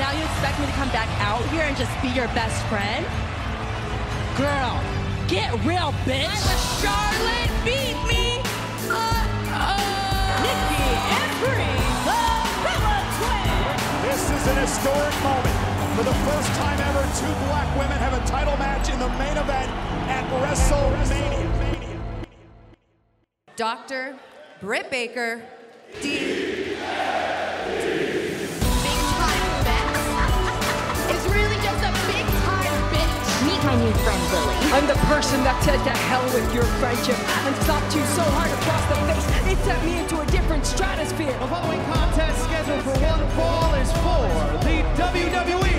now you expect me to come back out here and just be your best friend? Girl, get real, bitch. I'm a Charlotte. Beat me. Uh-oh. Nikki and Brie, the Bella Twins. This is an historic moment. For the first time ever, two black women have a title match in the main event at WrestleMania. Dr. Britt Baker, D. friend. I'm the person that said to hell with your friendship and slapped you so hard across the face it sent me into a different stratosphere. The following contest scheduled for one fall is for the WWE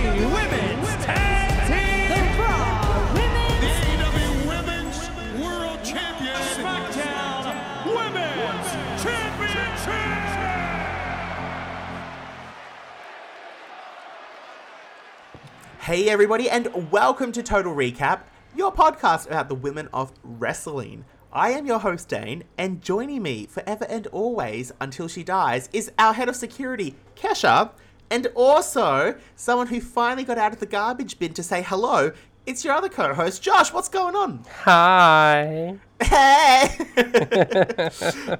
Hey, everybody, and welcome to Total Recap, your podcast about the women of wrestling. I am your host, Dane, and joining me forever and always until she dies is our head of security, Kesha, and also someone who finally got out of the garbage bin to say hello. It's your other co host, Josh. What's going on? Hi.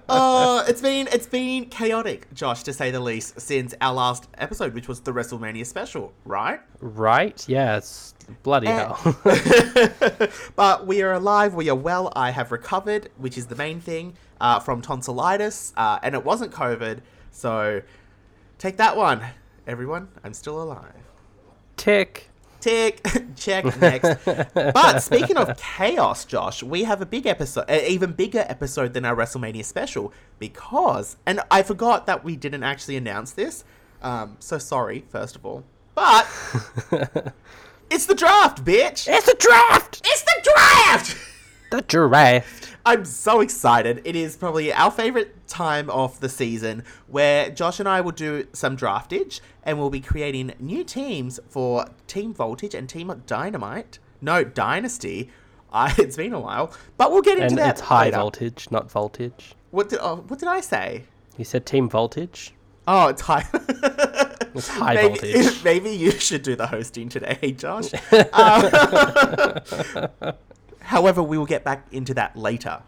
Oh, it's been it's been chaotic, Josh, to say the least, since our last episode, which was the WrestleMania special, right? Right? Yes. Bloody Eh. hell. but we are alive, we are well. I have recovered, which is the main thing, uh, from tonsillitis, uh, and it wasn't COVID. So take that one, everyone. I'm still alive. Tick. Tick, check next. but speaking of chaos, Josh, we have a big episode, an even bigger episode than our WrestleMania special because, and I forgot that we didn't actually announce this. Um, so sorry, first of all, but it's the draft, bitch. It's the draft! It's the draft. The draft. I'm so excited. It is probably our favorite time of the season where Josh and I will do some draftage and we'll be creating new teams for Team Voltage and Team Dynamite. No, Dynasty. I, it's been a while, but we'll get into And that. it's high later. voltage, not voltage. What did oh, what did I say? You said team voltage? Oh, it's high. It's high maybe, voltage. maybe you should do the hosting today, Josh. Um, however, we will get back into that later,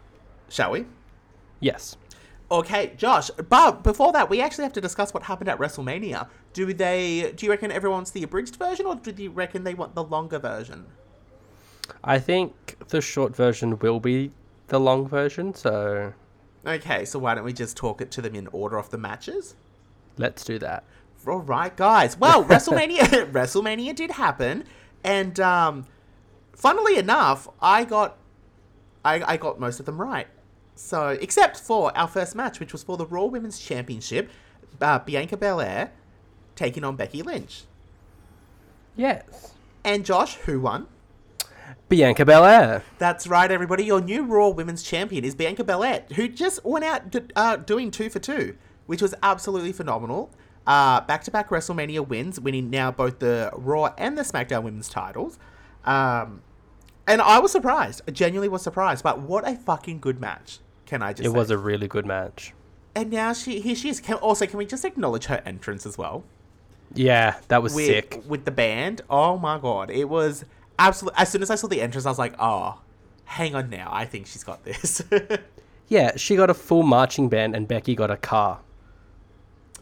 shall we? Yes. Okay, Josh. But before that, we actually have to discuss what happened at WrestleMania. Do they? Do you reckon everyone wants the abridged version, or do you reckon they want the longer version? I think the short version will be the long version, so Okay, so why don't we just talk it to them in order of the matches? let's do that. All right, guys. Well, WrestleMania, WrestleMania did happen, and um, funnily enough, I got, I, I got most of them right. So, except for our first match, which was for the Raw Women's Championship, uh, Bianca Belair taking on Becky Lynch. Yes. And Josh, who won? Bianca Belair. That's right, everybody. Your new Raw Women's Champion is Bianca Belair, who just went out d- uh, doing two for two, which was absolutely phenomenal. Uh, back-to-back WrestleMania wins, winning now both the Raw and the SmackDown Women's titles. Um, and I was surprised. I genuinely was surprised. But what a fucking good match! Can I just? It say. was a really good match. And now she here she is. Can, also, can we just acknowledge her entrance as well? Yeah, that was with, sick. with the band. Oh my god, it was absolutely. As soon as I saw the entrance, I was like, oh, hang on now. I think she's got this. Yeah, she got a full marching band and Becky got a car.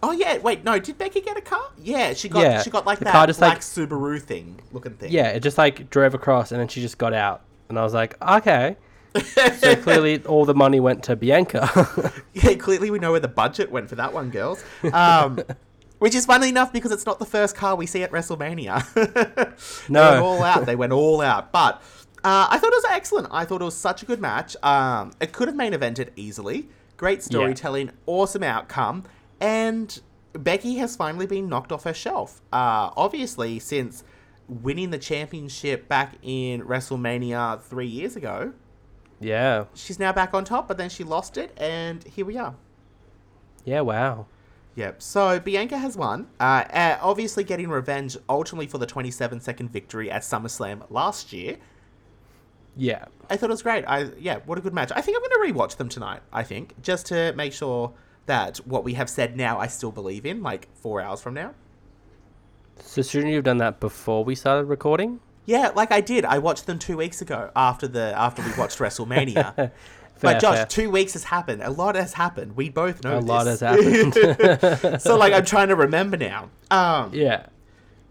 Oh yeah, wait, no, did Becky get a car? Yeah, she got. Yeah, she got like the that car just, black like- Subaru thing looking thing. Yeah, it just like drove across and then she just got out. And I was like, okay. so clearly all the money went to Bianca. yeah. Clearly, we know where the budget went for that one, girls. Um, which is funny enough because it's not the first car we see at WrestleMania. they No. went all out. They went all out, but. Uh, I thought it was excellent. I thought it was such a good match. Um, it could have main evented easily. Great storytelling, awesome outcome, and Becky has finally been knocked off her shelf. Uh, obviously, since winning the championship back in WrestleMania three years ago, yeah. she's now back on top. But then she lost it, and here we are. Yeah, wow. Yep. So Bianca has won. Uh, uh, obviously, getting revenge ultimately for the 27 second victory at SummerSlam last year. Yeah. I thought it was great. I yeah, what a good match. I think I'm going to rewatch them tonight. I think just to make sure that what we have said now I still believe in, like four hours from now. So shouldn't you have done that before we started recording? Yeah, like I did. I watched them two weeks ago after the after we watched WrestleMania. Fair, but Josh, fair. two weeks has happened. A lot has happened. We both know A lot has happened. so like I'm trying to remember now. Um, yeah.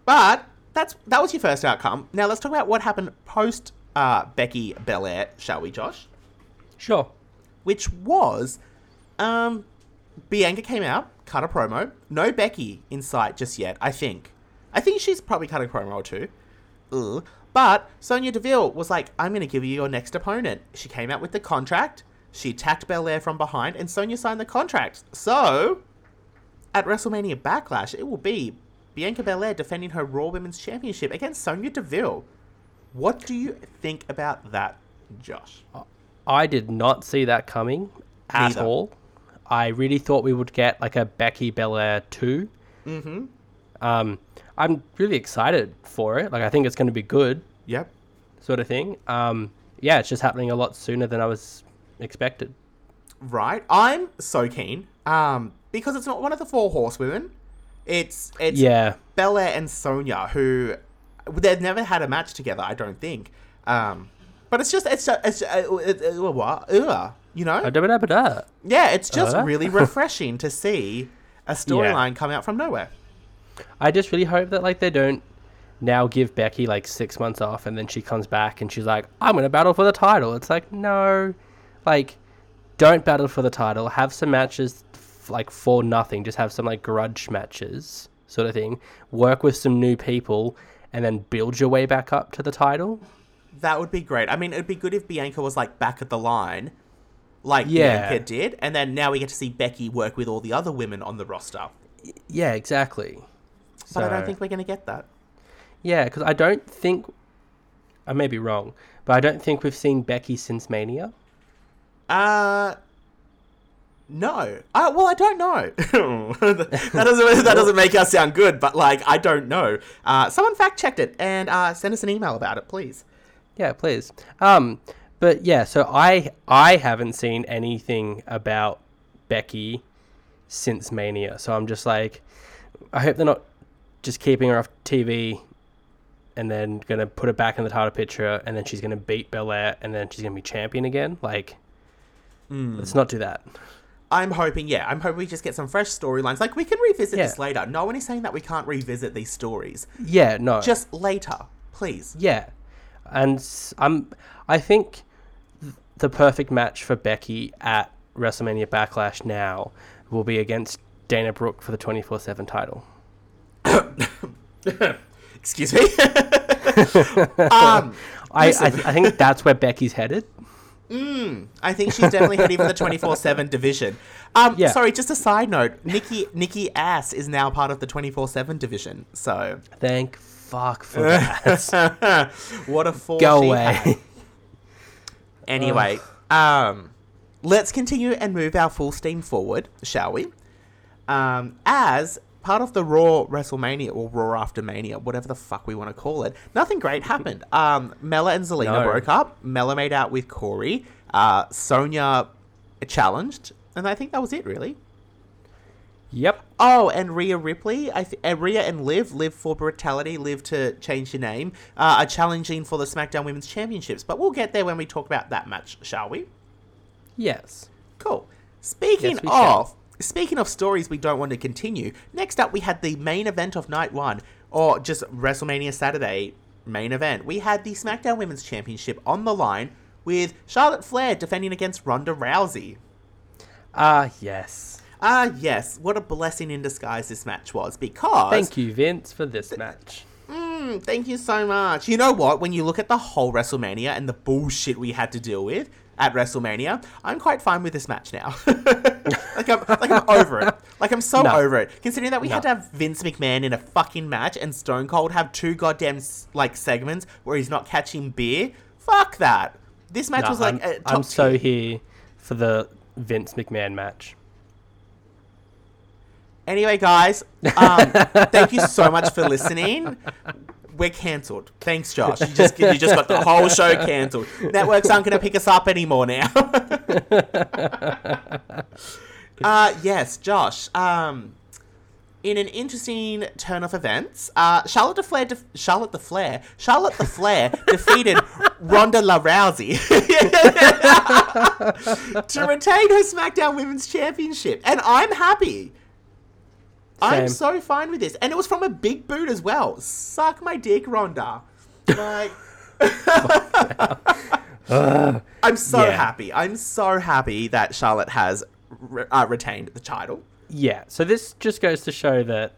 But that's that was your first outcome. Now let's talk about what happened post uh, Becky Belair, shall we, Josh? Sure. Which was, um, Bianca came out, cut a promo. No Becky in sight just yet. I think. I think she's probably cut a promo or two. Ugh. But Sonya Deville was like, "I'm going to give you your next opponent." She came out with the contract. She attacked Belair from behind, and Sonya signed the contract. So, at WrestleMania Backlash, it will be Bianca Belair defending her Raw Women's Championship against Sonya Deville. What do you think about that, Josh? I did not see that coming at Neither. all. I really thought we would get like a Becky Belair 2. Mm-hmm. Um, I'm really excited for it. Like, I think it's going to be good, Yep. sort of thing. Um, yeah, it's just happening a lot sooner than I was expected. Right. I'm so keen. Um, because it's not one of the four horsewomen. It's it's Yeah. Belair and Sonya who they've never had a match together. I don't think. Um, but it's just it's it's uh, it, uh, what you know. Yeah, it's just Uh. really refreshing to see a storyline come out from nowhere. I just really hope that like they don't now give Becky like six months off and then she comes back and she's like, I'm gonna battle for the title. It's like no, like don't battle for the title. Have some matches f- like for nothing. Just have some like grudge matches sort of thing. Work with some new people and then build your way back up to the title. That would be great. I mean, it'd be good if Bianca was like back at the line, like Yeah. Bianca did, and then now we get to see Becky work with all the other women on the roster. Yeah, exactly. But I don't think we're gonna get that. Yeah, because I don't think I may be wrong, but I don't think we've seen Becky since Mania. Uh no. Uh, well, I don't know. that doesn't that doesn't make us sound good, but like I don't know. Uh, someone fact checked it and uh, send us an email about it, please. Yeah, please. Um, but yeah, so I I haven't seen anything about Becky since Mania, so I'm just like, I hope they're not just keeping her off TV and then gonna put her back in the title picture, and then she's gonna beat Belair, and then she's gonna be champion again. Like, let's not do that. I'm hoping, yeah, I'm hoping we just get some fresh storylines. Like we can revisit Yeah. this later. No one is saying that we can't revisit these stories. Yeah, no, Just later, please. Yeah, and I'm. I think the perfect match for Becky at WrestleMania Backlash now will be against Dana Brooke for the twenty four seven title. Excuse me. um, I, I. I think that's where Becky's headed. I think she's definitely heading for the 24/7 division. Um, Yeah. sorry, just a side note. Nikki Nikki Ass is now part of the 24/7 division. So Thank fuck for that. what a fall Go away. had. Anyway, um, let's continue and move our full steam forward, shall we? Um, as part of the Raw WrestleMania or Raw After Mania, whatever the fuck we want to call it, nothing great happened. Um, Mela and Zelina No. broke up. Mela made out with Corey. Uh, Sonya challenged, and I think that was it, really. Yep. Oh, and Rhea Ripley, I th- uh, Rhea and Liv, Liv for brutality, Liv to change your name, uh, are challenging for the SmackDown Women's Championships. But we'll get there when we talk about that match, shall we? Yes. Cool. Speaking Yes, shall. of, speaking of stories we don't want to continue. Next up, we had the main event of night one, or just WrestleMania Saturday main event. We had the SmackDown Women's Championship on the line with Charlotte Flair defending against Ronda Rousey. Ah, yes. Ah, yes, what a blessing in disguise this match was because Thank you, Vince, for this match. Mm, thank you so much. You know what? When you look at the whole WrestleMania and the bullshit we had to deal with at WrestleMania, I'm quite fine with this match now. like I'm like I'm over it. Like I'm so No. over it. Considering that we had to have Vince McMahon in a fucking match and Stone Cold have two goddamn like segments where he's not catching beer. Fuck that. This match No, was like I'm, I'm so here for the Vince McMahon match. Anyway, guys, um, thank you so much for listening. We're cancelled. Thanks, Josh. You just you just got the whole show cancelled. Networks aren't going to pick us up anymore now. uh, yes, Josh. Um, in an interesting turn of events, uh, Charlotte the Flair, Charlotte the Flair, Charlotte the Flair defeated Ronda La Rousey to retain her SmackDown Women's Championship, and I'm happy. I'm so fine with this, and it was from a big boot as well. Suck my dick, Ronda. Like. I'm so Yeah. happy. I'm so happy that Charlotte has re- uh, retained the title. Yeah, so this just goes to show that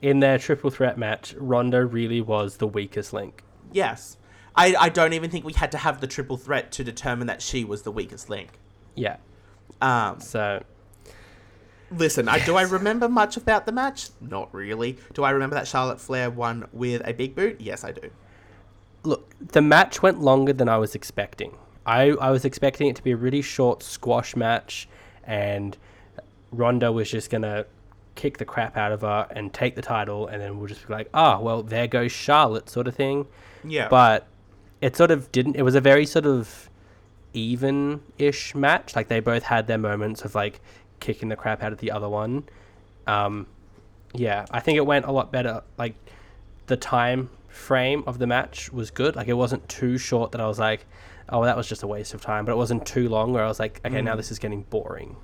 in their triple threat match, Ronda really was the weakest link. Yes. I, I don't even think we had to have the triple threat to determine that she was the weakest link. Yeah, Um, so listen, I, do I remember much about the match? Not really. Do I remember that Charlotte Flair won with a big boot? Yes, I do. look, the match went longer than I was expecting. I, I was expecting it to be a really short squash match, and Ronda was just gonna kick the crap out of her and take the title, and then we'll just be like, ah, well, there goes Charlotte, sort of thing. Yeah. But it sort of didn't. It was a very sort of even-ish match. Like they both had their moments of like kicking the crap out of the other one. Um, yeah, I think it went a lot better. Like the time frame of the match was good. Like it wasn't too short that I was like, oh, that was just a waste of time. But it wasn't too long where I was like, okay, Mm. now this is getting boring.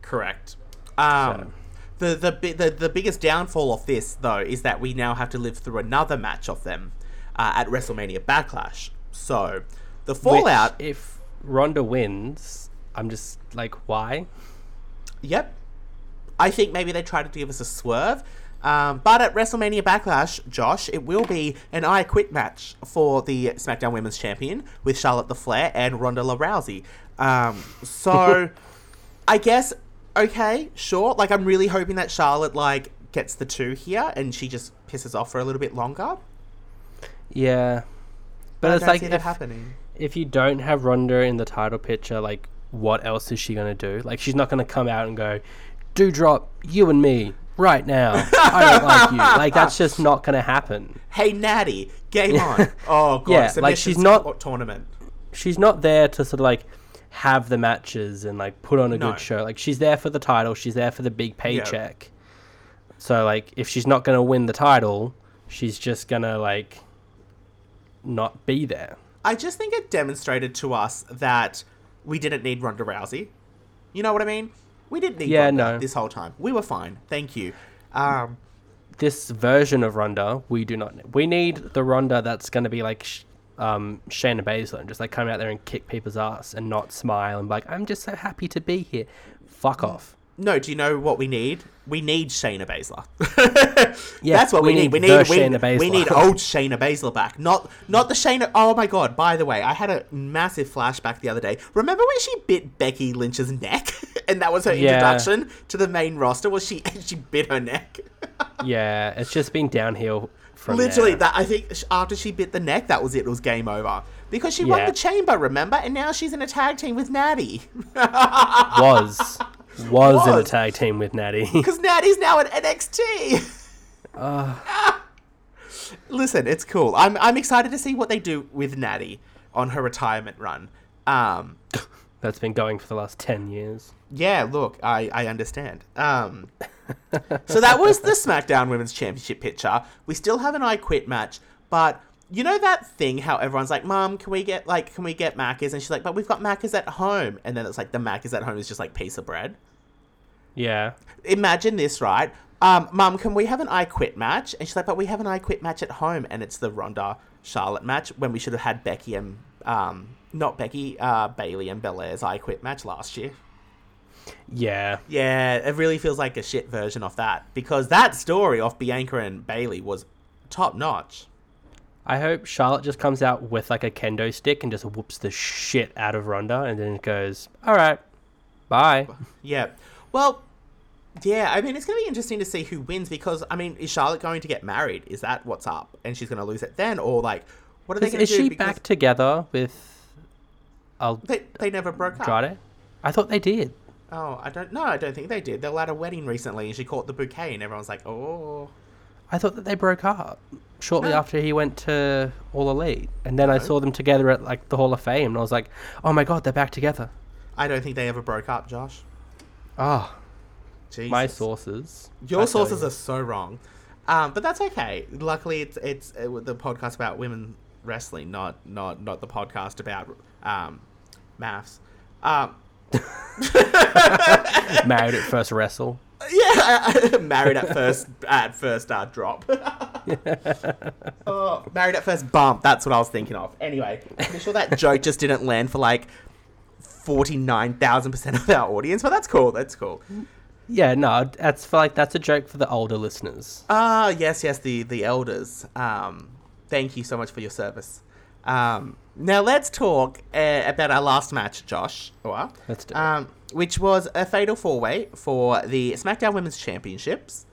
Correct. Um, the, the the the biggest downfall of this though is that we now have to live through another match of them uh, at WrestleMania Backlash. So the fallout. Which, if Ronda wins, I'm just like, why? Yep. I think maybe they tried to give us a swerve. Um, but at WrestleMania Backlash, Josh, it will be an I Quit match for the SmackDown Women's Champion with Charlotte the Flair and Ronda La Rousey. Um, so, I guess, okay, sure. Like, I'm really hoping that Charlotte, like, gets the two here and she just pisses off for a little bit longer. Yeah, but I it's like if, happening. if you don't have Ronda in the title picture, like what else is she gonna do? Like she's not gonna come out and go, "Do drop you and me right now." I don't like you. Like that's just not gonna happen. Hey, Natty, game on. Oh, God. Yeah, like, she's not- Tournament. She's not there to sort of like have the matches and like put on a No. good show. Like she's there for the title. She's there for the big paycheck. So like if she's not gonna win the title, she's just gonna like not be there. I just think it demonstrated to us that we didn't need Ronda Rousey. You know what I mean? We didn't need Yeah, Ronda no. this whole time. We were fine. Thank you. Um, this version of Ronda, we do not. need. We need the Ronda that's going to be like sh- um, Shayna Baszler and just like come out there and kick people's ass and not smile and be like, I'm just so happy to be here. Fuck off. No, do you know what we need? We need Shayna Baszler. Yeah, That's what we, we need. We need we, Shayna Baszler. we need old Shayna Baszler back. Not not the Shayna. Oh my god! By the way, I had a massive flashback the other day. Remember when she bit Becky Lynch's neck, and that was her Yeah. introduction to the main roster? Was she she bit her neck? Yeah, it's just been downhill from Literally, there. that I think after she bit the neck, that was it. It was game over because she won the chamber, remember? And now she's in a tag team with Natty was was in a tag team with Natty. because Natty's now at NXT. Listen, it's cool. I'm I'm excited to see what they do with Natty on her retirement run. Um, That's been going for the last ten years. yeah, look, I I understand. Um, so that was the SmackDown Women's Championship picture. We still have an I Quit match, but you know that thing how everyone's like, "Mom, can we get like can we get Macca's?" And she's like, "But we've got Macca's at home." And then it's like the Macca's at home is just like piece of bread. Yeah. Imagine this, right? Um, Mum, can we have an I Quit match? And she's like, "But we have an I Quit match at home, and it's the Ronda Charlotte match when we should have had Becky and um, not Becky, uh, Bailey and Belair's I Quit match last year." Yeah. Yeah, it really feels like a shit version of that because that story of Bianca and Bailey was top notch. I hope Charlotte just comes out with like a kendo stick and just whoops the shit out of Ronda and then goes, All right, bye. Yeah. Well, yeah, I mean, it's going to be interesting to see who wins because, I mean, is Charlotte going to get married? Is that what's up? And she's going to lose it then? Or, like, what are they going to do? Is she because back together with Al- They, they never broke up. Andrade? I thought they did. Oh, I don't know. I don't think they did. They were at a wedding recently and she caught the bouquet and everyone's like, oh. I thought that they broke up shortly after he went to All Elite, and then I saw them together at like the Hall of Fame, and I was like, "Oh my god, they're back together!" I don't think they ever broke up, Josh. Ah, Oh, My sources. Your I sources you. are so wrong. Um, but that's okay. Luckily, it's it's uh, the podcast about women wrestling, not not not the podcast about um, maths. Um, married at first wrestle. yeah, married at first at first uh, drop. oh, married at first bump. That's what I was thinking of. Anyway, I'm sure that joke just didn't land for like forty nine thousand percent of our audience, but that's cool. That's cool. Yeah, no, that's for like that's a joke for the older listeners. Ah, yes, yes, the the elders. Um, thank you so much for your service. Um, now let's talk uh, about our last match, Josh. Or, Let's do it. um, which was a fatal four way for the SmackDown Women's Championships.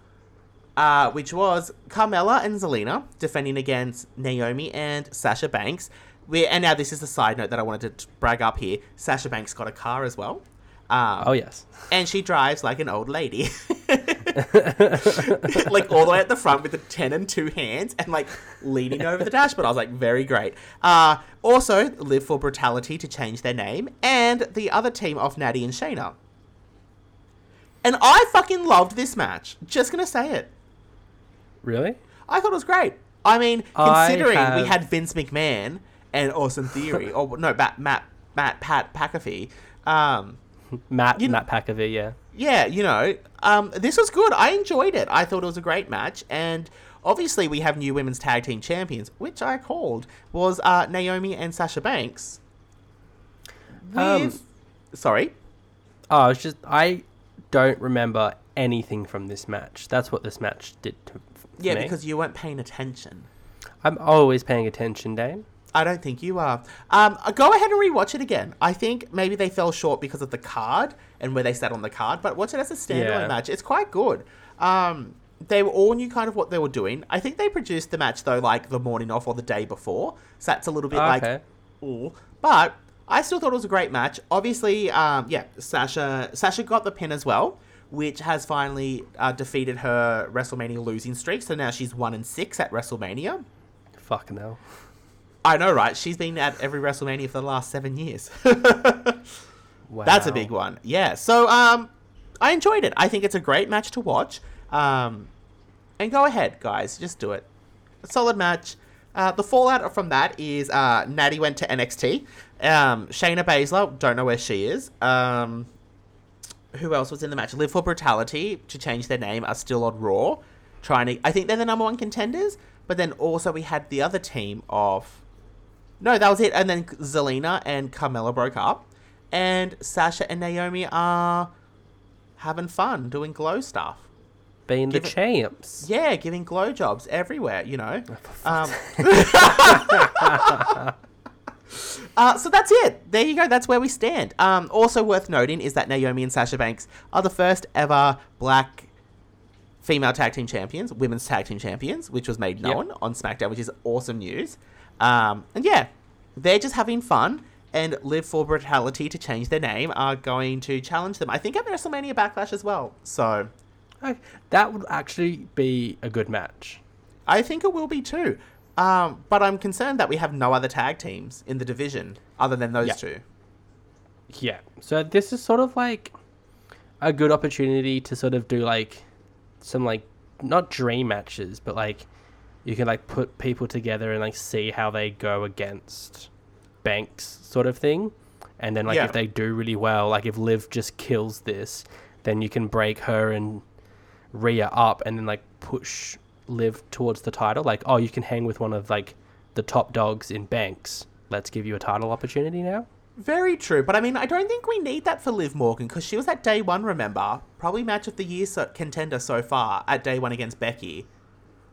Uh, which was Carmella and Zelina defending against Naomi and Sasha Banks. We, and now this is a side note that I wanted to brag up here. Sasha Banks got a car as well. Um, Oh yes. and she drives like an old lady. like all the way at the front with the 10 and 2 hands and like leaning over the dashboard. I was like, very great. Uh, also, Liv for Brutality to change their name, and the other team of Natty and Shayna. And I fucking loved this match. Just gonna say it. Really? I thought it was great. I mean, I considering we had Vince McMahon and Austin Theory, or no, Matt, Matt, Matt, Pat McAfee. Um, Matt You- Matt Packervey, yeah. yeah, you know, um, this was good. I enjoyed it. I thought it was a great match, and obviously we have new women's tag team champions, which I called was uh, Naomi and Sasha Banks. With, Um, sorry, Oh, I was just I don't remember anything from this match. That's what this match did to yeah, me. because you weren't paying attention. I'm always paying attention, Dane. I don't think you are. Um, uh, go ahead and rewatch it again. I think maybe they fell short because of the card and where they sat on the card, but watch it as a standalone Yeah. match. It's quite good. Um, they were all knew kind of what they were doing. I think they produced the match though, like the morning off or the day before, so that's a little bit like, Okay. ooh. But I still thought it was a great match. Obviously, um, yeah, Sasha Sasha got the pin as well, which has finally uh, defeated her WrestleMania losing streak. So now she's one and six at WrestleMania. Fucking hell. I know, right? She's been at every WrestleMania for the last seven years. Wow. That's a big one. Yeah. So um, I enjoyed it. I think it's a great match to watch. Um, and go ahead, guys, just do it. A solid match. Uh, the fallout from that is uh, Natty went to NXT. Um, Shayna Baszler, don't know where she is. Um, who else was in the match? Liv for Brutality to change their name are still on Raw, trying to. I think they're the number one contenders. But then also we had the other team of. No, that was it. And then Zelina and Carmella broke up, and Sasha and Naomi are having fun doing glow stuff. Being the champs. Yeah, giving glow jobs everywhere, you know. Um, uh, so that's it. There you go. That's where we stand. Um, also worth noting is that Naomi and Sasha Banks are the first ever black female tag team champions, women's tag team champions, which was made known on SmackDown, which is awesome news. Um, and yeah, they're just having fun. And Liv for Brutality to change their name are going to challenge them. I think at WrestleMania Backlash as well. So That would actually be a good match. I think it will be too. Um, but I'm concerned that we have no other tag teams in the division other than those Yeah. two. Yeah. So this is sort of like a good opportunity to sort of do like some like not dream matches, but like you can like put people together and like see how they go against Banks sort of thing. And then like Yeah. if they do really well, like if Liv just kills this, then you can break her and Rhea up and then like push Liv towards the title. Like, oh, you can hang with one of like the top dogs in Banks. Let's give you a title opportunity now. Very true, but I mean, I don't think we need that for Liv Morgan because she was at day one. Remember, probably match of the year so- contender so far at day one against Becky.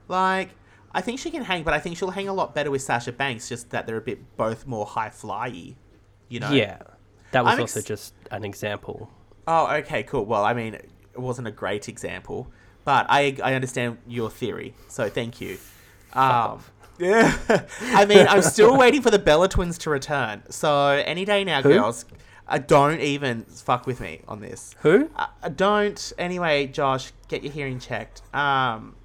Like, I think she can hang, but I think she'll hang a lot better with Sasha Banks. Just that they're a bit both more high flyy, you know. Yeah. That was also just an example. Oh, okay, cool. Well, I mean, it wasn't a great example, but I I understand your theory, so thank you. Um, yeah, I mean, I'm still waiting for the Bella twins to return. So any day now, Who? girls. Uh, don't even fuck with me on this. Who? Uh, uh, don't. Anyway, Josh, get your hearing checked. Um,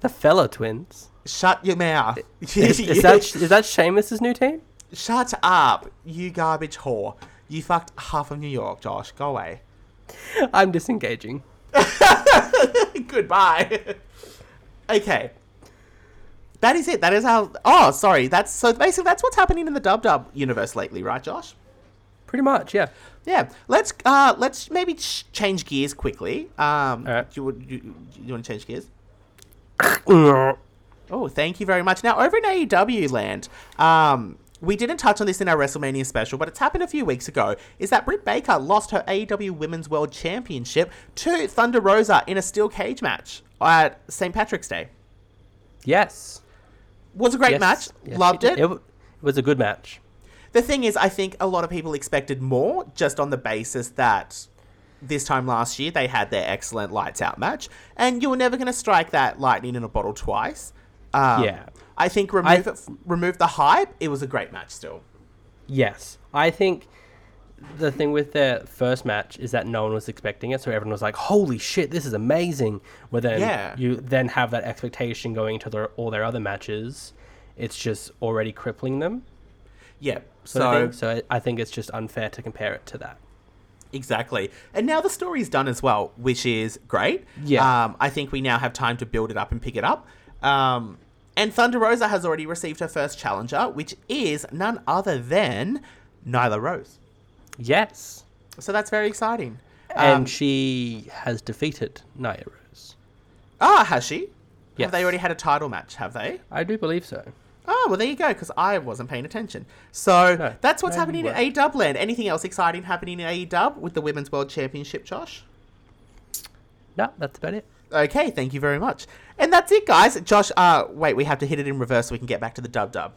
The Fella Twins. shut your mouth. Is, is that is that Sheamus's new team? Shut up, you garbage whore. You fucked half of New York, Josh. Go away. I'm disengaging. Goodbye. okay. That is it. That is how. Oh, sorry. That's so basically that's what's happening in the Dub Dub universe lately, right, Josh? Pretty much, yeah. Yeah. Let's uh let's maybe ch- change gears quickly. Um, Alright. do you, you, you want to change gears? Oh, thank you very much. Now, over in AEW land, um, we didn't touch on this in our WrestleMania special, but it's happened a few weeks ago. Is that Britt Baker lost her AEW Women's World Championship to Thunder Rosa in a steel cage match at St. Patrick's Day? Yes. Was a great Yes. match. Yes, Loved it. it. It, it was a good match. The thing is, I think a lot of people expected more just on the basis that this time last year they had their excellent lights out match, and you were never going to strike that lightning in a bottle twice. Um, Yeah. I think remove I- it, remove the hype. It was a great match still. Yes. I think the thing with their first match is that no one was expecting it, so everyone was like, "Holy shit, this is amazing!" Where then Yeah. you then have that expectation going into their, all their other matches. It's just already crippling them. Yeah. Sort So of thing. So I I think it's just unfair to compare it to that. exactly, and now the story's done as well, which is great. Yeah. Um, I think we now have time to build it up and pick it up. Um, and Thunder Rosa has already received her first challenger, which is none other than Nyla Rose. Yes. So that's very exciting. And Um, she has defeated Nyla Rose. Ah, has she? Yes. Have they already had a title match? Have they? I do believe so. Oh, well, there you go, because I wasn't paying attention. So No, that's what's no, happening in A Dub land. Anything else exciting happening in A Dub with the Women's World Championship, Josh? No, that's about it. Okay, thank you very much. And that's it, guys. Josh, uh, wait, we have to hit it in reverse so we can get back to the Dub Dub.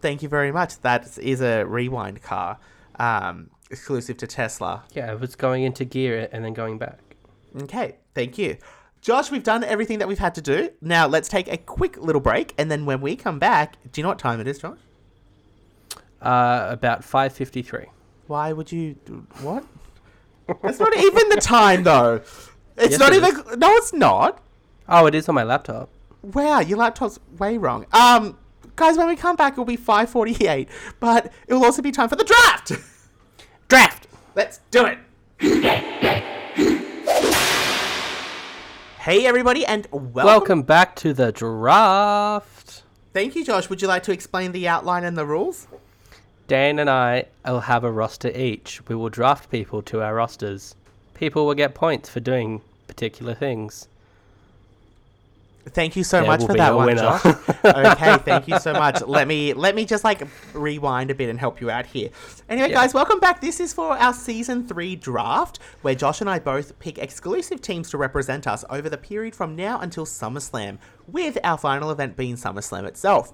Thank you very much. That is a rewind car, um, exclusive to Tesla. yeah, it was going into gear and then going back. Okay, thank you. Josh, we've done everything that we've had to do. Now let's take a quick little break, and then when we come back, do you know what time it is, Josh? Uh, about 5.53. Why would you what? That's not even the time though. It's Yes, not it even No, it's not. Oh, it is on my laptop. Wow, your laptop's way wrong. Um guys, when we come back it'll be 5:48, but it will also be time for the draft. Draft! Let's do it. hey everybody and welcome. Welcome back to the draft. Thank you, Josh. Would you like to explain the outline and the rules? Dan and I will have a roster each. We will draft people to our rosters. People will get points for doing particular things. Thank you so There much for that one, winner. Josh. okay, thank you so much. Let me let me just like rewind a bit and help you out here. Anyway, Yeah. guys, welcome back. This is for our season three draft, where Josh and I both pick exclusive teams to represent us over the period from now until SummerSlam, with our final event being SummerSlam itself.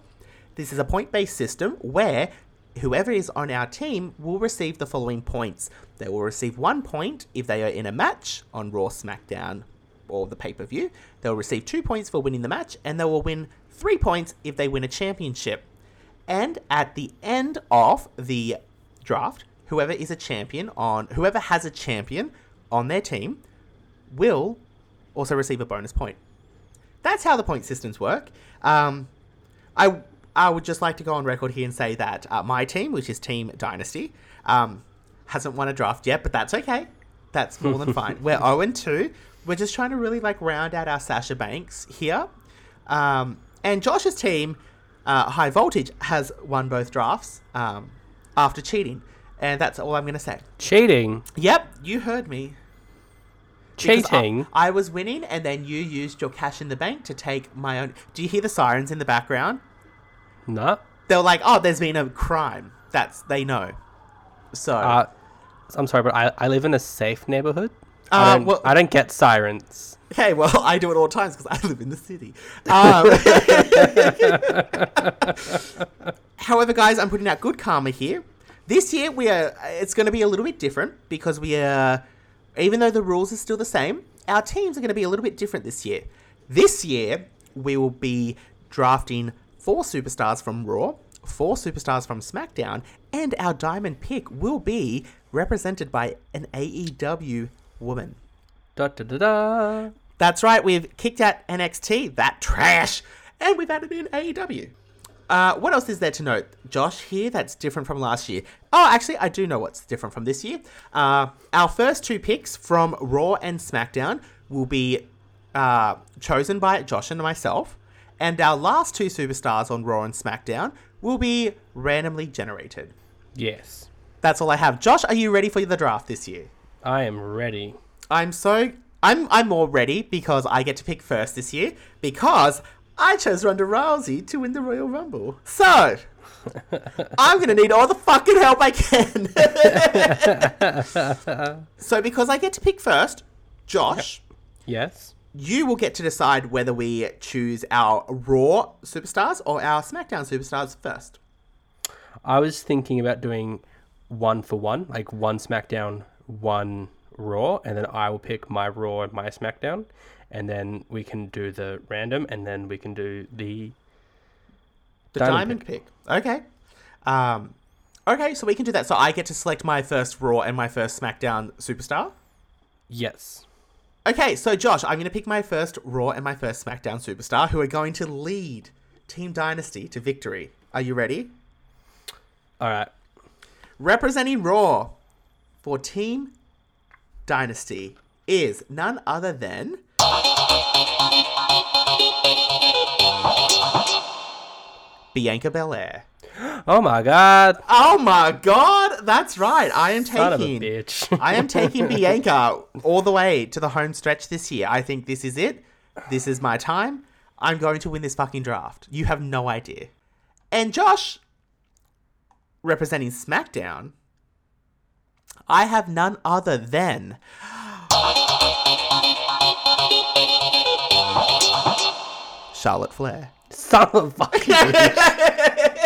This is a point-based system where whoever is on our team will receive the following points. They will receive one point if they are in a match on Raw, SmackDown, or the pay per view. They'll receive two points for winning the match, and they will win three points if they win a championship. And at the end of the draft, whoever is a champion on whoever has a champion on their team will also receive a bonus point. That's how the point systems work. Um, I I would just like to go on record here and say that uh, my team, which is Team Dynasty, um, hasn't won a draft yet, but that's okay. That's more than fine. We're 0 and 2. We're just trying to really like round out our Sasha Banks here. Um, and Josh's team, uh, High Voltage, has won both drafts um, after cheating. And that's all I'm going to say. Cheating? Yep, you heard me. Because I- Cheating? I, was winning, and then you used your cash in the bank to take my own. Do you hear the sirens in the background? No. They're like, "Oh, there's been a crime." That's they know. So Uh, I'm sorry, but I, I live in a safe neighborhood. Uh, I, don't, well- I don't get sirens. okay, well, I do it all times because I live in the city. Um, however, guys, I'm putting out good karma here. This year, we are. It's going to be a little bit different because we are. Even though the rules are still the same, our teams are going to be a little bit different this year. This year, we will be drafting four superstars from Raw, four superstars from SmackDown, and our diamond pick will be represented by an AEW woman. Da da da da. That's right, we've kicked out NXT, that trash, and we've added in AEW. Uh, what else is there to note, Josh? Here that's different from last year. Oh, actually, I do know what's different from this year. Uh, our first two picks from Raw and SmackDown will be uh, chosen by Josh and myself, and our last two superstars on Raw and SmackDown will be randomly generated. Yes. That's all I have. Josh, are you ready for the draft this year? I am ready. I'm so I'm I'm more ready because I get to pick first this year because I chose Ronda Rousey to win the Royal Rumble. So I'm gonna need all the fucking help I can. so because I get to pick first, Josh, Yes. You will get to decide whether we choose our Raw superstars or our SmackDown superstars first. I was thinking about doing one for one, like one SmackDown, one Raw, and then I will pick my Raw and my SmackDown, and then we can do the random, and then we can do the The Diamond diamond, pick. Okay. Um, okay, so we can do that. So I get to select my first Raw and my first SmackDown superstar. yes. Okay, so Josh, I'm going to pick my first Raw and my first SmackDown superstar who are going to lead Team Dynasty to victory. Are you ready? All right. Representing Raw for Team Dynasty is none other than. Bianca Belair. Oh my God. Oh my god, that's right. I am Son of a taking bitch. I am taking Bianca all the way to the home stretch this year. I think this is it. This is my time. I'm going to win this fucking draft. You have no idea. And Josh, representing SmackDown, I have none other than Charlotte Flair. Son of a fucking bitch.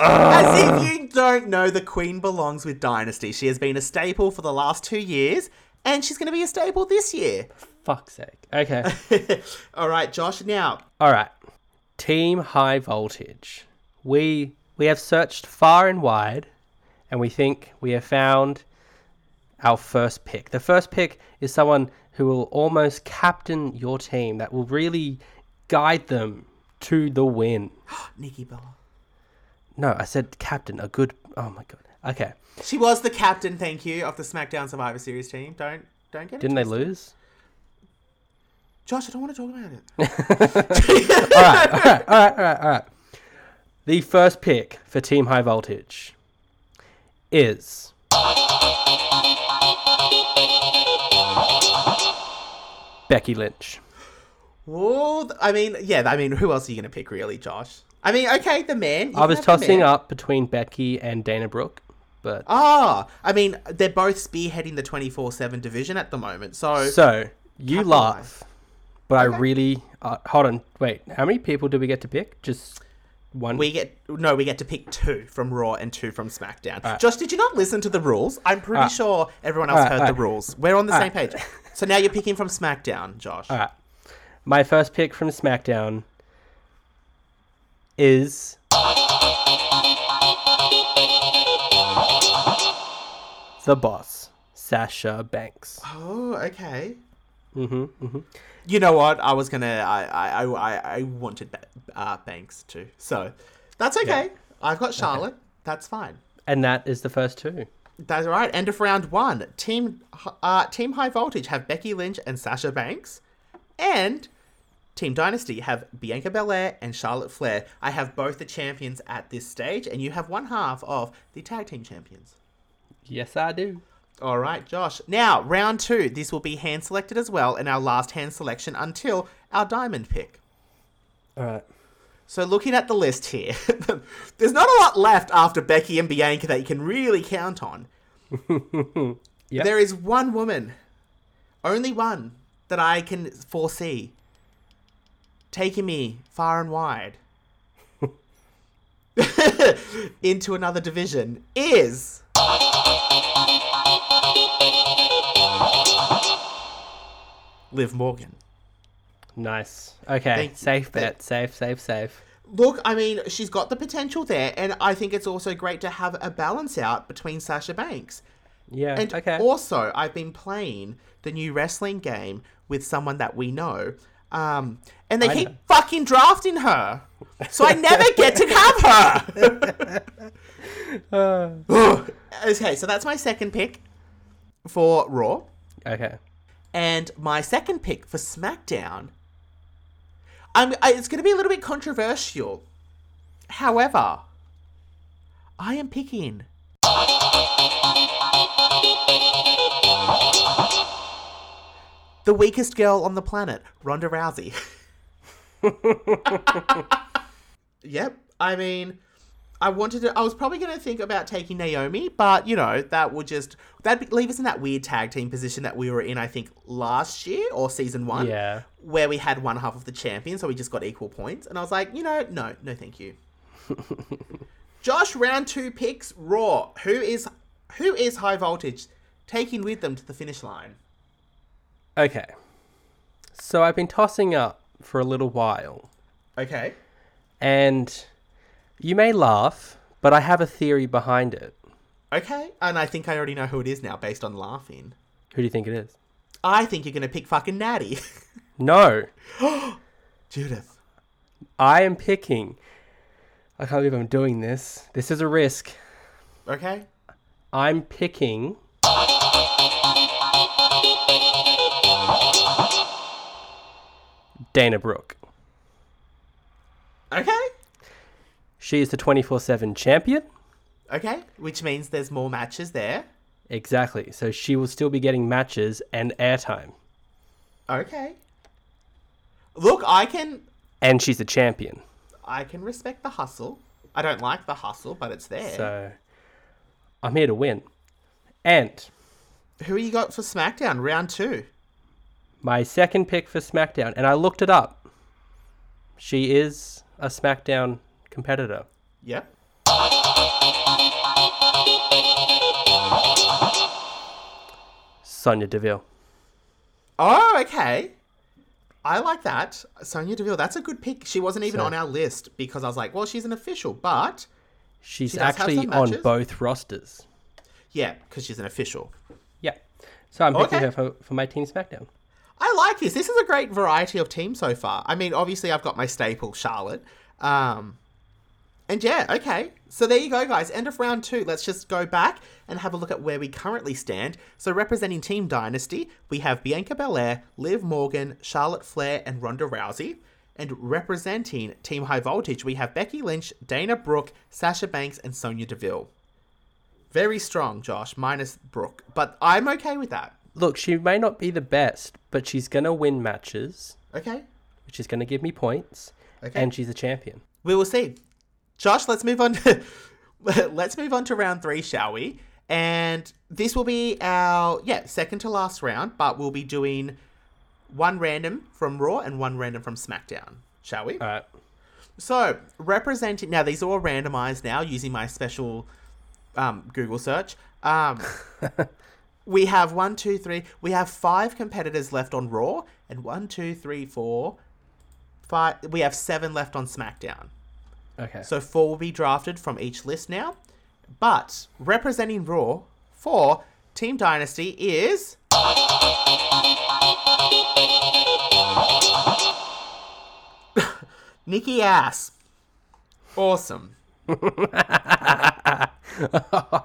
As if ah. you don't know, the Queen belongs with Dynasty. She has been a staple for the last two years, and she's going to be a staple this year. Fuck's sake. Okay. All right, Josh. Now, All right. Team High Voltage. We we have searched far and wide, and we think we have found our first pick. The first pick is someone who will almost captain your team. That will really guide them to the win. Nikki Bella. No, I said captain. A good. Oh my god. Okay. She was the captain, thank you, of the SmackDown Survivor Series team. Don't don't get it. Didn't they lose? Josh, I don't want to talk about it. all right, all right, all right, all right, all right. The first pick for Team High Voltage is Becky Lynch. well, I mean, yeah, I mean, who else are you going to pick, really, Josh? I mean, okay, the man. I was tossing up between Becky and Dana Brooke, but Ah, I mean, they're both spearheading the 24 7 division at the moment. So, so you laugh, but I really uh, hold on. Wait, how many people do we get to pick? Just one. we get, no, we get to pick two from Raw and two from SmackDown. Josh, did you not listen to the rules? I'm pretty Alright. sure everyone else Alright, heard the rules. We're on the same page. So now you're picking from SmackDown, Josh. All right. My first pick from SmackDown is the boss, Sasha Banks. Oh, okay. hmm hmm You know what? I was gonna. I I I, I- wanted uh, Banks too. So that's okay. I've got Charlotte. That's fine. And that is the first two. That's all right. End of round one. Team uh, Team High Voltage have Becky Lynch and Sasha Banks, and Team Dynasty have Bianca Belair and Charlotte Flair. I have both the champions at this stage, and you have one half of the tag team champions. Yes, I do. All right, Josh. Now, round two. This will be hand selected as well, and our last hand selection until our diamond pick. All right. So, looking at the list here, there's not a lot left after Becky and Bianca that you can really count on. Yep. There is one woman, only one, that I can foresee taking me far and wide into another division is. Liv Morgan. Nice. Okay. Thank- safe thank- bet. Safe, safe, safe. Look, I mean, she's got the potential there, and I think it's also great to have a balance out between Sasha Banks. Yeah. And okay. also, I've been playing the new wrestling game with someone that we know. Um, and they I keep know. fucking drafting her. So I never get to have her. Ugh. okay, so that's my second pick for Raw. Okay. And my second pick for SmackDown, I'm, I, it's going to be a little bit controversial. However, I am picking. The weakest girl on the planet, Ronda Rousey. yep. I mean, I wanted to. I was probably going to think about taking Naomi, but you know that would just that'd leave us in that weird tag team position that we were in. I think last year or season one, Yeah. where we had one half of the champion, so we just got equal points. And I was like, you know, no, no, thank you. Josh, round two picks, Raw. Who is who is High Voltage taking with them to the finish line? Okay. So I've been tossing up for a little while, Okay. and you may laugh, but I have a theory behind it. Okay, and I think I already know who it is now based on laughing. Who do you think it is? I think you're gonna pick fucking Natty. No, Judith. I am picking. I can't believe I'm doing this. This is a risk. Okay. I'm picking. Dana Brooke. Okay. She is the 24 7 champion. Okay. Which means there's more matches there. Exactly. So she will still be getting matches and airtime. Okay. Look, I can And she's a champion. I can respect the hustle. I don't like the hustle, but it's there. So I'm here to win. And Who you got for SmackDown round two? My second pick for SmackDown, and I looked it up. She is a SmackDown competitor. Yeah. Sonya Deville. Oh, okay. I like that. Sonya Deville, that's a good pick. She wasn't even So- on our list because I was like, well, she's an official, but She's She actually on both rosters. yeah, because she's an official. Yeah. So I'm picking Okay. her for, for my team SmackDown. I like this. This is a great variety of team so far. I mean, obviously, I've got my staple, Charlotte. Um, and yeah, okay. So there you go, guys. End of round two. Let's just go back and have a look at where we currently stand. So representing Team Dynasty, we have Bianca Belair, Liv Morgan, Charlotte Flair, and Ronda Rousey. And representing Team High Voltage, we have Becky Lynch, Dana Brooke, Sasha Banks, and Sonya Deville. Very strong, Josh, minus Brooke. But I'm okay with that. Look, she may not be the best, but she's going to win matches, Okay? which is going to give me points. Okay. And she's a champion. We will see. Josh, let's move on to let's move on to round three, shall we? And this will be our yeah second to last round, but we'll be doing one random from Raw and one random from SmackDown, shall we? All right. So representing now, these are all randomized now using my special um, Google search. Um, we have one, two, three. We have five competitors left on Raw, and one, two, three, four, five. We have seven left on SmackDown. Okay. So four will be drafted from each list now. But representing Raw for Team Dynasty is. Nikki Ass. Awesome.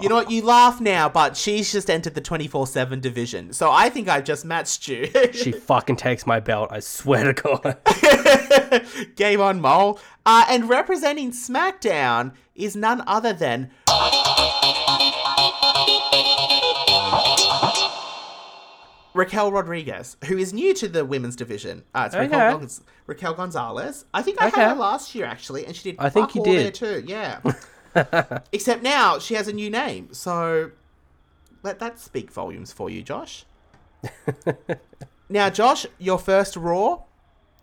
You know what? You laugh now, but she's just entered the 24 7 division. So I think I've just matched you. she fucking takes my belt, I swear to God. Game on, Mole. Uh, and representing SmackDown is none other than. Raquel Rodriguez, who is new to the women's division. Uh, it's Raquel, Okay. Gonz- Raquel Gonzalez. I think I Okay. had her last year, actually, and she did I think you did. too. Yeah. Except now she has a new name. So let that speak volumes for you, Josh. now, Josh, your first Raw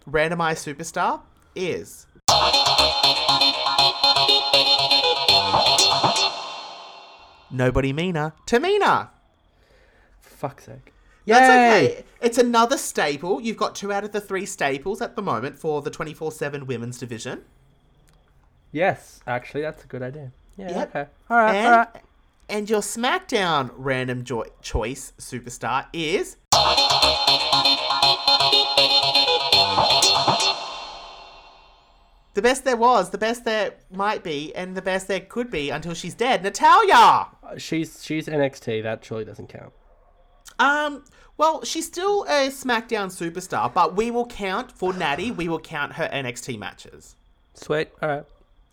randomized superstar is. Nobody meaner. Tamina. For fuck's sake. That's Yay! okay. It's another staple. You've got two out of the three staples at the moment for the 24 7 women's division. Yes, actually, that's a good idea. Yeah, Yep. okay. All right, and, all right. and your SmackDown random jo- choice superstar is. The best there was, the best there might be, and the best there could be until she's dead. Natalya! She's she's NXT. That surely doesn't count. Um, well, she's still a SmackDown superstar, but we will count for Natty, we will count her NXT matches. Sweet. All right.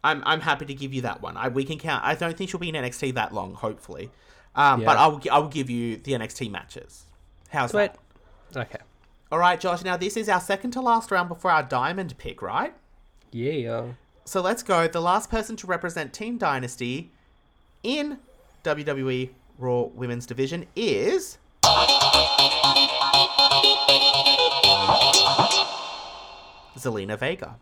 I'm, I'm happy to give you that one. I, we can count. I don't think she'll be in NXT that long, hopefully. Um, Yeah. But I will, I will give you the NXT matches. How's Sweet. that? Okay. All right, Josh. Now this is our second to last round before our diamond pick, right? Yeah. So let's go. The last person to represent Team Dynasty in WWE Raw Women's Division is. Zelina Vega.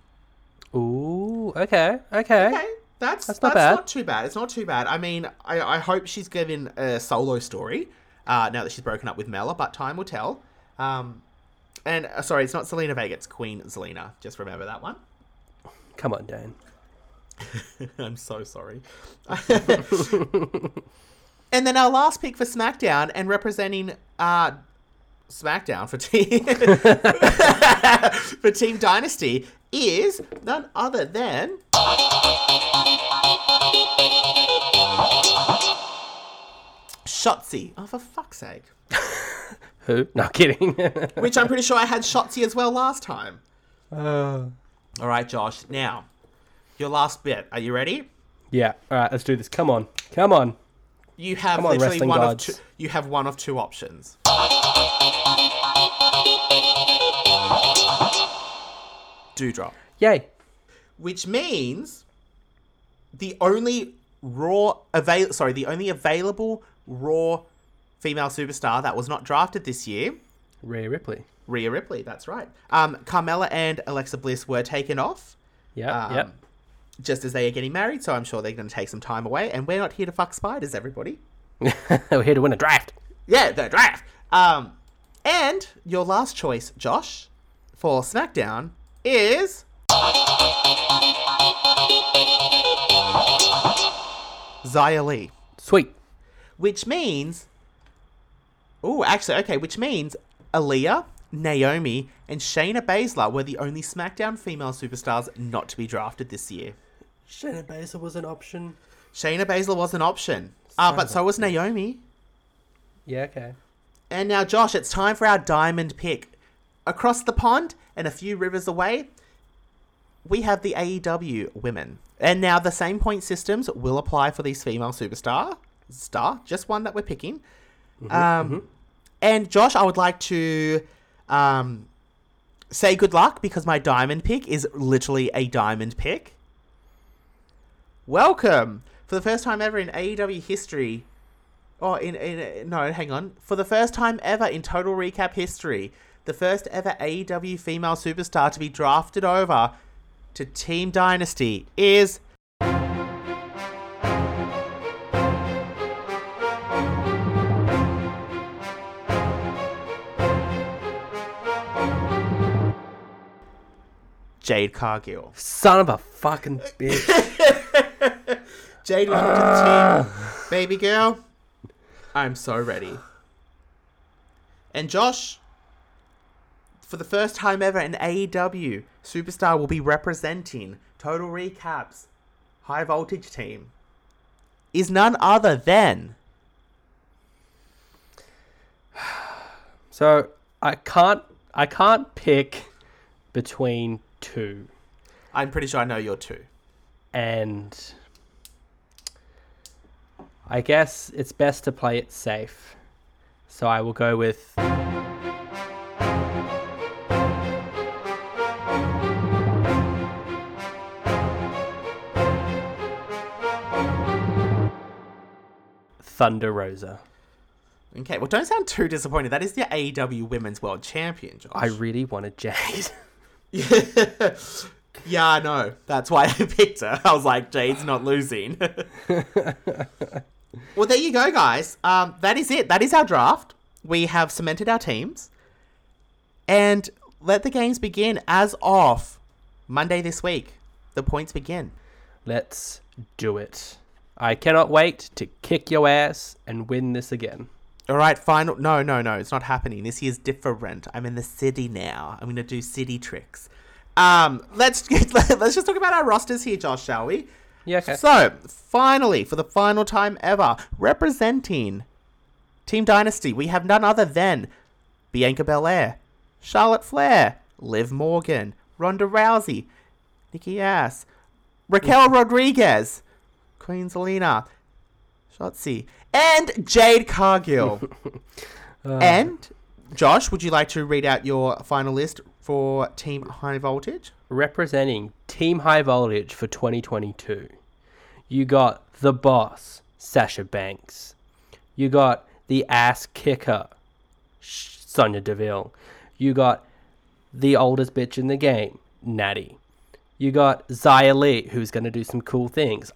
Ooh. Okay. Okay. Okay, that's That's that's, not not, too bad. It's not too bad. I mean, I, I hope she's given a solo story uh, now that she's broken up with Mela, but time will tell. Um, and uh, sorry, it's not Selena Vega, it's Queen Zelina. Just remember that one. Come on, Dan. I'm so sorry. and then our last pick for SmackDown and representing uh, SmackDown for team for Team Dynasty is none other than Shotzi. Oh, for fuck's sake! Who? No kidding. Which I'm pretty sure I had Shotzi as well last time. Uh. All right, Josh. Now, your last bit. Are you ready? yeah. All right. Let's do this. Come on. Come on. You have Come on, literally one gods. of two. You have one of two options. Doudrop, Yay. which means the only raw avail sorry, the only available raw female superstar that was not drafted this year, Rhea Ripley. Rhea Ripley. That's right. Um, Carmella and Alexa Bliss were taken off. Yeah. Um, yep. Just as they are getting married, so I'm sure they're going to take some time away. And we're not here to fuck spiders, everybody. We're here to win a draft. Yeah, the draft. Um, and your last choice, Josh, for SmackDown is Xia Li, Sweet. which means, oh, actually, okay, which means Aliyah, Naomi, and Shayna Baszler were the only SmackDown female superstars not to be drafted this year. Shayna Baszler was an option. Shayna Baszler was an option, uh, but so was Naomi. Yeah. Okay. And now, Josh, it's time for our diamond pick. Across the pond and a few rivers away, we have the AEW women. And now the same point systems will apply for these female superstar star, just one that we're picking. um, And Josh, I would like to um, say good luck because my diamond pick is literally a diamond pick. Welcome for the first time ever in AEW history. Oh, in, in no, hang on. For the first time ever in Total Recap history, the first ever AEW female superstar to be drafted over to Team Dynasty is Jade Cargill. Son of a fucking bitch. Jade, welcome to the team, ah. baby girl. I'm so ready. And Josh, for the first time ever in AEW, Superstar will be representing Total Recaps High Voltage team. Is none other than so I can't. I can't pick between two, I'm pretty sure I know your two. and I guess it's best to play it safe. So I will go with. Thunder Rosa. Okay, well, don't sound too disappointed. That is the AEW Women's World Champion, Josh. I really wanted Jade. yeah, I know. That's why I picked her. I was like, Jade's not losing. well, there you go, guys. Um, that is it. That is our draft. We have cemented our teams. And let the games begin as of Monday this week. The points begin. Let's do it. I cannot wait to kick your ass and win this again. All right, final. No, no, no. It's not happening. This year's different. I'm in the city now. I'm going to do city tricks. Um, let's let's just talk about our rosters here, Josh, shall we? Yeah, okay. So, finally, for the final time ever, representing Team Dynasty, we have none other than Bianca Belair, Charlotte Flair, Liv Morgan, Ronda Rousey, Nikki Ass, Raquel Rodriguez, Queen Zelina, Shotzi, and Jade Cargill. Uh. and Josh, would you like to read out your final list for Team High Voltage? representing Team High Voltage for 2022, you got the boss, Sasha Banks. You got the ass kicker, Sonya Deville. You got the oldest bitch in the game, Natty. You got Xia Li, who's going to do some cool things.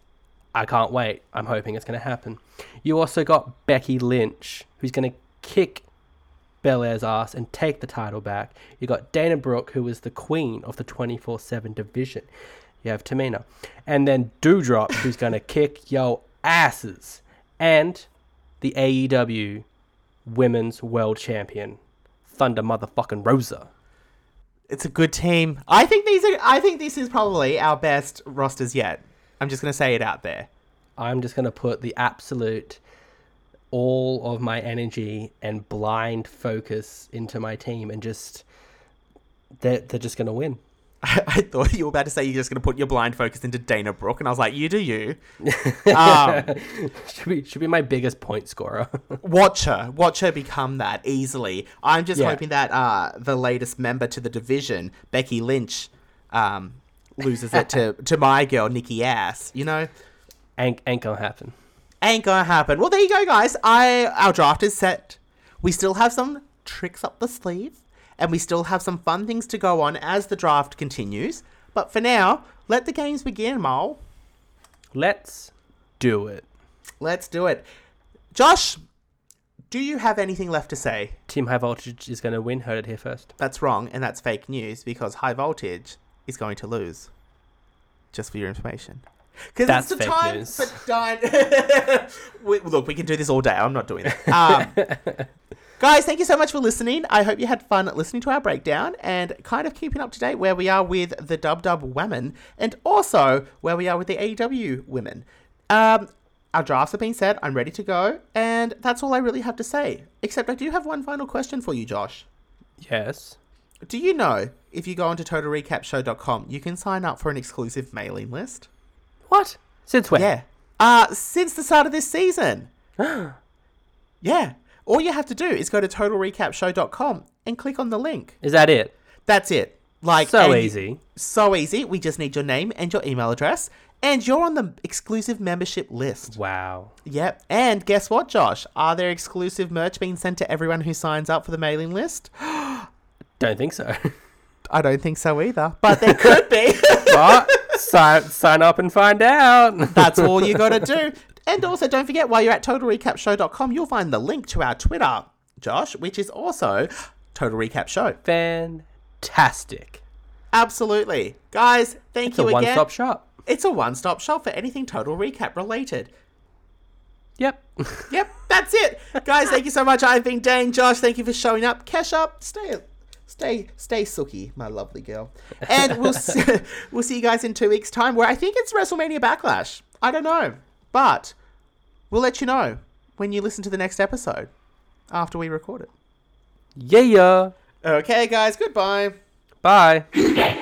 I can't wait. I'm hoping it's going to happen. You also got Becky Lynch, who's going to kick Belair's ass and take the title back. You got Dana Brooke, who is the queen of the 24 7 division. You have Tamina. And then Doudrop, who's going to kick yo asses. And the AEW Women's World Champion, Thunder Motherfucking Rosa. It's a good team. I think these are. I think this is probably our best rosters yet. I'm just gonna say it out there. I'm just going to put the absolute all of my energy and blind focus into my team and just they're, they're just going to win. I, I thought you were about to say you're just gonna put your blind focus into Dana Brooke, and I was like, you do you. um, should be should be my biggest point scorer. watch her, watch her become that easily. I'm just Yeah. hoping that uh, the latest member to the division, Becky Lynch, um, loses it to to my girl Nikki Ass. You know. ain't, ain't gonna happen. ain't gonna happen. Well, there you go, guys. I our draft is set. We still have some tricks up the sleeve, and we still have some fun things to go on as the draft continues. But for now, let the games begin, Mole. Let's do it. Let's do it. Josh, do you have anything left to say? Team High Voltage is gonna win. Heard it here first. That's wrong, and that's fake news because High Voltage is going to lose. Just for your information. Because That's it's the fake time news. for Dine. we, look, we can do this all day. I'm not doing that. Um, guys, thank you so much for listening. I hope you had fun listening to our breakdown and kind of keeping up to date where we are with the Dub Dub women and also where we are with the AEW women. Um, our drafts have been set. I'm ready to go. And that's all I really have to say. Except I do have one final question for you, Josh. Yes. Do you know if you go onto totalrecapshow.com, you can sign up for an exclusive mailing list? What? Since when? Yeah. Uh, since the start of this season. yeah. All you have to do is go to totalrecapshow.com and click on the link. Is that it? That's it. Like So easy. So easy. We just need your name and your email address, and you're on the exclusive membership list. Wow. Yep. And guess what, Josh? Are there exclusive merch being sent to everyone who signs up for the mailing list? Don't think so. I don't think so either, but there could be. but sign sign up and find out. That's all you got to do. And also, don't forget, while you're at totalrecapshow.com, you'll find the link to our Twitter, Josh, which is also Total Recap Show. Fantastic. Absolutely. Guys, thank you. It's a one again. stop shop. It's a one stop shop for anything Total Recap related. Yep. Yep, that's it. Guys, thank you so much. I've been Dane. Josh, thank you for showing up. Cash up. Stay stay stay sooky, my lovely girl. And we'll see, we'll see you guys in 2 weeks time where I think it's WrestleMania Backlash. I don't know. But we'll let you know when you listen to the next episode after we record it. yeah. Okay, guys, goodbye. Bye.